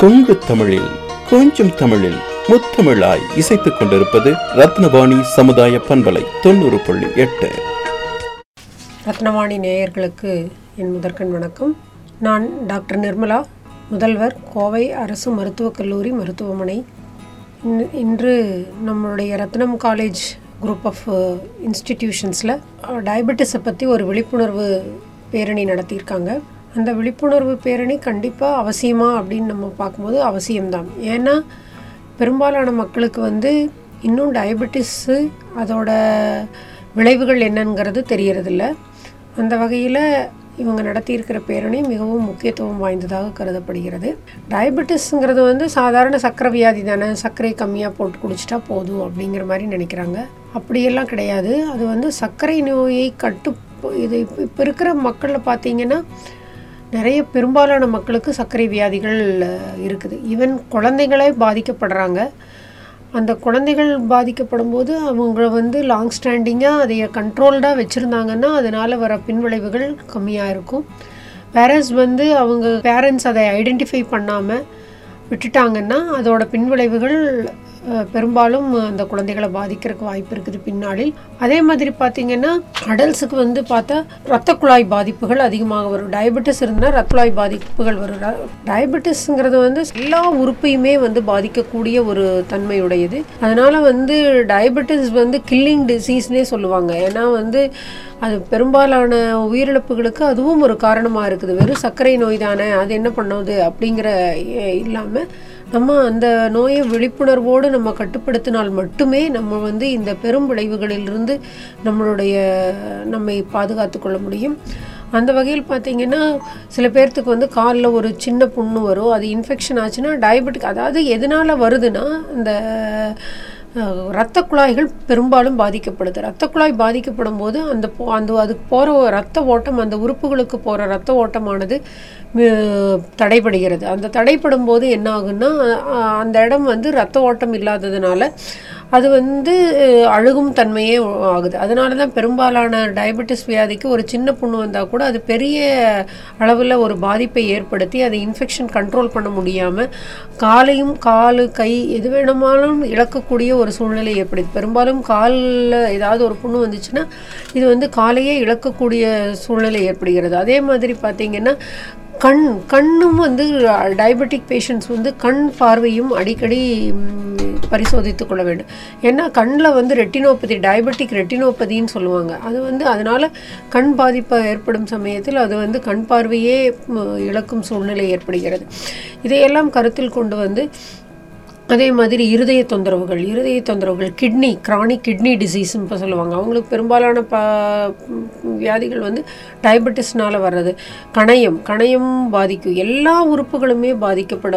கொங்கு தமிழில் கொஞ்சம் தமிழில் முத்தமிழாய் இசைத்துக் கொண்டிருப்பது ரத்னவாணி சமுதாய பண்பலை தொண்ணூறு புள்ளி எட்டு. ரத்னவாணி நேயர்களுக்கு என் முதற்கண் வணக்கம். நான் டாக்டர் நிர்மலா முதல்வர் கோவை அரசு மருத்துவக் கல்லூரி மருத்துவமனை. இன்று நம்மளுடைய ரத்னம் காலேஜ் குரூப் ஆஃப் இன்ஸ்டிடியூஷன்ஸில் டயபெட்டிஸை பற்றி ஒரு விழிப்புணர்வு பேரணி நடத்தியிருக்காங்க. அந்த விழிப்புணர்வு பேரணி கண்டிப்பாக அவசியமா அப்படின்னு நம்ம பார்க்கும்போது அவசியம்தான். ஏன்னா பெரும்பாலான மக்களுக்கு வந்து இன்னும் டயபெட்டிஸு அதோட விளைவுகள் என்னங்கிறது தெரியறதில்ல. அந்த வகையில் இவங்க நடத்தியிருக்கிற பேரணி மிகவும் முக்கியத்துவம் வாய்ந்ததாக கருதப்படுகிறது. டயபெட்டிஸ்ங்கிறது வந்து சாதாரண சர்க்கரை வியாதி தானே சர்க்கரை கம்மியாக போட்டு குடிச்சிட்டா போதும் அப்படிங்கிற மாதிரி நினைக்கிறாங்க. அப்படியெல்லாம் கிடையாது. அது வந்து சர்க்கரை நோயை கட்டு இது இப்போ இப்போ இருக்கிற மக்களில் பார்த்தீங்கன்னா நிறைய பெரும்பாலான மக்களுக்கு சர்க்கரை வியாதிகள் இருக்குது. ஈவன் குழந்தைகளே பாதிக்கப்படுறாங்க. அந்த குழந்தைகள் பாதிக்கப்படும் போது அவங்க வந்து லாங் ஸ்டாண்டிங்காக அதை கண்ட்ரோல்டாக வச்சுருந்தாங்கன்னா அதனால் வர பின்விளைவுகள் கம்மியாக இருக்கும். பேரண்ட்ஸ் வந்து அவங்க பேரண்ட்ஸ் அதை ஐடென்டிஃபை பண்ணாமல் விட்டுட்டாங்கன்னா அதோட பின்விளைவுகள் பெரும்பாலும் அந்த குழந்தைகளை பாதிக்கிறதுக்கு வாய்ப்பு இருக்குது பின்னாளில். அதே மாதிரி பார்த்தீங்கன்னா அடல்ஸுக்கு வந்து பார்த்தா ரத்த குழாய் பாதிப்புகள் அதிகமாக வரும். டயபெட்டிஸ் இருந்தால் ரத்த குழாய் பாதிப்புகள் வரும். டயபெட்டிஸ்ங்கிறது வந்து எல்லா உறுப்பையுமே வந்து பாதிக்கக்கூடிய ஒரு தன்மையுடையது. அதனால் வந்து டயபெட்டிஸ் வந்து கில்லிங் டிசீஸ்னே சொல்லுவாங்க. ஏன்னா வந்து அது பெரும்பாலான உயிரிழப்புகளுக்கு அதுவும் ஒரு காரணமாக இருக்குது. வெறும் சர்க்கரை நோய் தானே அது என்ன பண்ணுது அப்படிங்கிற இல்லாமல் நம்ம அந்த நோயை விழிப்புணர்வோடு நம்ம கட்டுப்படுத்தினால் மட்டுமே நம்ம வந்து இந்த பெரும் விளைவுகளிலிருந்து நம்மளுடைய நம்மை பாதுகாத்து கொள்ள முடியும். அந்த வகையில் பார்த்தீங்கன்னா சில பேர்த்துக்கு வந்து காலில் ஒரு சின்ன புண்ணு வரும். அது இன்ஃபெக்ஷன் ஆச்சுன்னா டயபெட்டிக் அதாவது எதனால் வருதுன்னா இந்த இரத்த குழாய்கள் பெரும்பாலும் பாதிக்கப்படுது. இரத்த குழாய் பாதிக்கப்படும் போது அந்த போ அந்த அதுக்கு போகிற ரத்த ஓட்டம் அந்த உறுப்புகளுக்கு போகிற ரத்த ஓட்டமானது தடைப்படுகிறது தடைபடுகிறது. அந்த தடைப்படும் போது என்ன ஆகுன்னா அந்த இடம் வந்து ரத்த ஓட்டம் இல்லாததுனால அது வந்து அழுகும் தன்மையே ஆகுது. அதனால தான் பெரும்பாலான டயபெட்டிஸ் வியாதிக்கு ஒரு சின்ன புண்ணு வந்தால் கூட அது பெரிய அளவில் ஒரு பாதிப்பை ஏற்படுத்தி அதை இன்ஃபெக்ஷன் கண்ட்ரோல் பண்ண முடியாமல் காலையும் காலு கை எது வேணுமானாலும் இழக்கக்கூடிய ஒரு சூழ்நிலை ஏற்படுது. பெரும்பாலும் காலில் ஏதாவது ஒரு புண்ணு வந்துச்சுன்னா இது வந்து காலையே இழக்கக்கூடிய சூழ்நிலை ஏற்படுகிறது. அதே மாதிரி பார்த்திங்கன்னா கண் கண்ணும் வந்து டயபெட்டிக் பேஷண்ட்ஸ் வந்து கண் பார்வையும் அடிக்கடி ம், பரிசோதித்துக் கொள்ள வேண்டும். ஏன்னா கண்ணில் வந்து ரெட்டினோபதி டயபெட்டிக் ரெட்டினோபதின்னு சொல்லுவாங்க. அது வந்து அதனால் கண் பாதிப்பு ஏற்படும் சமயத்தில் அது வந்து கண் பார்வையே இழக்கும் சூழ்நிலை ஏற்படுகிறது. இதையெல்லாம் கருத்தில் கொண்டு வந்து அதே மாதிரி இருதய தொந்தரவுகள் இருதய தொந்தரவுகள் கிட்னி கிரானிக் கிட்னி டிசீஸ்னு இப்போ சொல்லுவாங்க. அவங்களுக்கு பெரும்பாலான ப வியாதிகள் வந்து டயபெட்டிஸ்னால் வர்றது. கணையம் கணையம் பாதிக்கும். எல்லா உறுப்புகளுமே பாதிக்கப்பட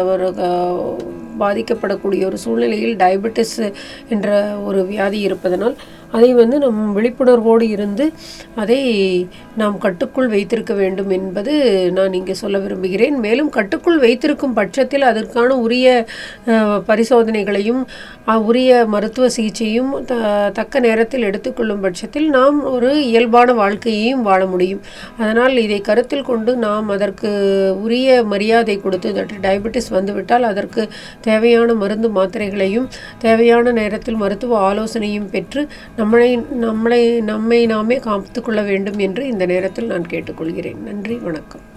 பாதிக்கப்படக்கூடிய ஒரு சூழ்நிலையில் டயபெட்டிஸ் என்ற ஒரு வியாதி இருப்பதனால் அதை வந்து நம் விழிப்புணர்வோடு இருந்து அதை நாம் கட்டுக்குள் வைத்திருக்க வேண்டும் என்பது நான் இங்கே சொல்ல விரும்புகிறேன். மேலும் கட்டுக்குள் வைத்திருக்கும் பட்சத்தில் அதற்கான உரிய பரிசோதனைகளையும் உரிய மருத்துவ சிகிச்சையும் த தக்க நேரத்தில் எடுத்துக்கொள்ளும் பட்சத்தில் நாம் ஒரு இயல்பான வாழ்க்கையையும் வாழ முடியும். அதனால் இதை கருத்தில் கொண்டு நாம் அதற்கு உரிய மரியாதை கொடுத்து டயபெட்டிஸ் வந்துவிட்டால் அதற்கு தேவையான மருந்து மாத்திரைகளையும் தேவையான நேரத்தில் மருத்துவ ஆலோசனையும் பெற்று நம்மளை நம்மளை நம்மை நாமே காத்துக்கொள்ள வேண்டும் என்று இந்த நேரத்தில் நான் கேட்டுக்கொள்கிறேன். நன்றி வணக்கம்.